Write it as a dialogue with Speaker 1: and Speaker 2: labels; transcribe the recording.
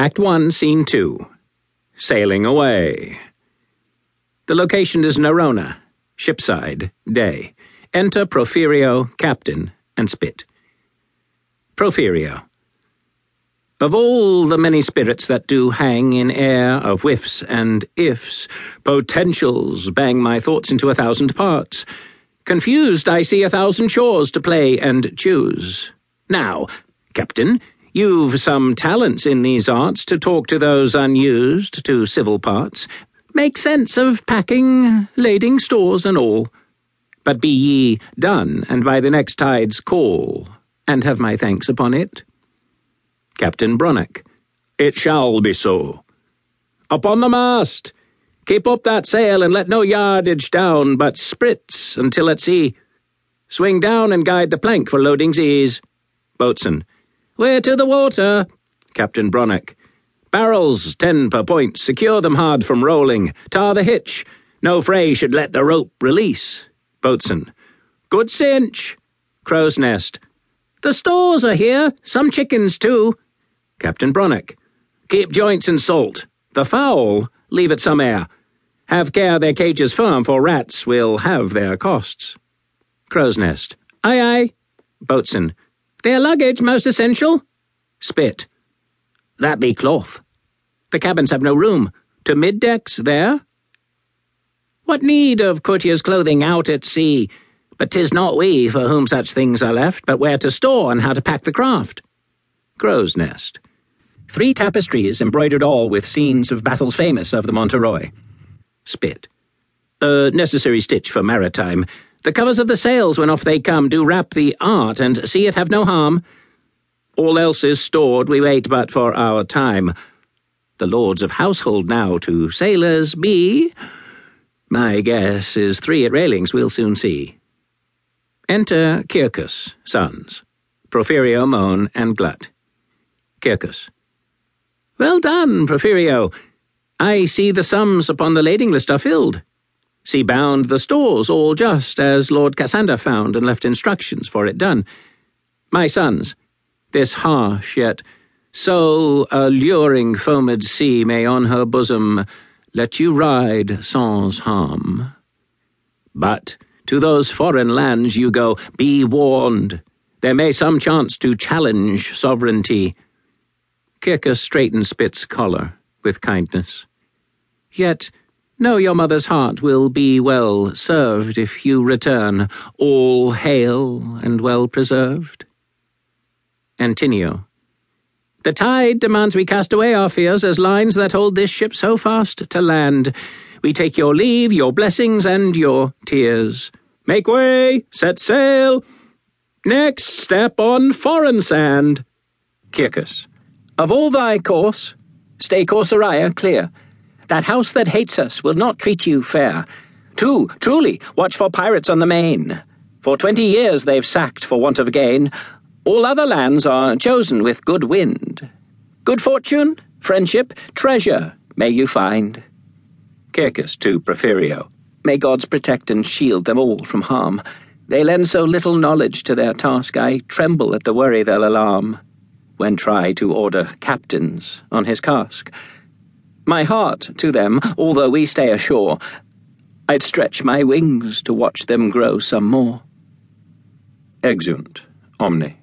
Speaker 1: Act 1, Scene 2 Sailing Away. The location is Nerona, shipside, day. Enter Proferio, captain, and spit. Proferio. Of all the many spirits that do hang in air of whiffs and ifs, potentials bang my thoughts into a thousand parts. Confused, I see a thousand chores to play and choose. Now, Captain, you've some talents in these arts to talk to those unused to civil parts. Make sense of packing, lading stores and all. But be ye done, and by the next tide's call, and have my thanks upon it. Captain Brunnock. It shall be so. Upon the mast! Keep up that sail and let no yardage down, but spritz until at sea. Swing down and guide the plank for loading's ease. Boatswain. We're to the water. Captain Brunnock. Barrels, ten per point. Secure them hard from rolling. Tar the hitch. No fray should let the rope release. Boatswain. Good cinch. Crow's nest. The stores are here. Some chickens, too. Captain Brunnock. Keep joints and salt. The fowl, leave it some air. Have care their cages firm, for rats will have their costs. Crow's nest. Aye, aye. Boatswain. Their luggage most essential. Spit. That be cloth. The cabins have no room. To mid decks there? What need of courtiers' clothing out at sea? But 'tis not we for whom such things are left, but where to store and how to pack the craft. Crow's nest. Three tapestries embroidered all with scenes of battles famous of the Monteroy spit. A necessary stitch for maritime. The covers of the sails, when off they come, do wrap the art, and see it have no harm. All else is stored, we wait but for our time. The lords of household now to sailors be. My guess is three at railings we'll soon see. Enter Circus, sons, Porphyrio, Moan, and Glut. Circus. Well done, Porphyrio. I see the sums upon the lading list are filled. See bound the stores all just as Lord Cassander found and left instructions for it done. My sons, this harsh yet so alluring foamed sea may on her bosom let you ride sans harm. But to those foreign lands you go, be warned. There may some chance to challenge sovereignty. Circus straightens Spit's collar with kindness. Yet know your mother's heart will be well served if you return, all hale and well preserved. Antinio. The tide demands we cast away our fears as lines that hold this ship so fast to land. We take your leave, your blessings, and your tears. Make way, set sail. Next step on foreign sand. Circus. Of all thy course, stay Corcyraea clear. That house that hates us will not treat you fair. Two, truly, watch for pirates on the main. For twenty years they've sacked for want of gain. All other lands are chosen with good wind. Good fortune, friendship, treasure may you find. Circus to Porphyrio. May gods protect and shield them all from harm. They lend so little knowledge to their task, I tremble at the worry they'll alarm when try to order captains on his cask my heart to them, although we stay ashore. I'd stretch my wings to watch them grow some more.
Speaker 2: Exeunt. Omne.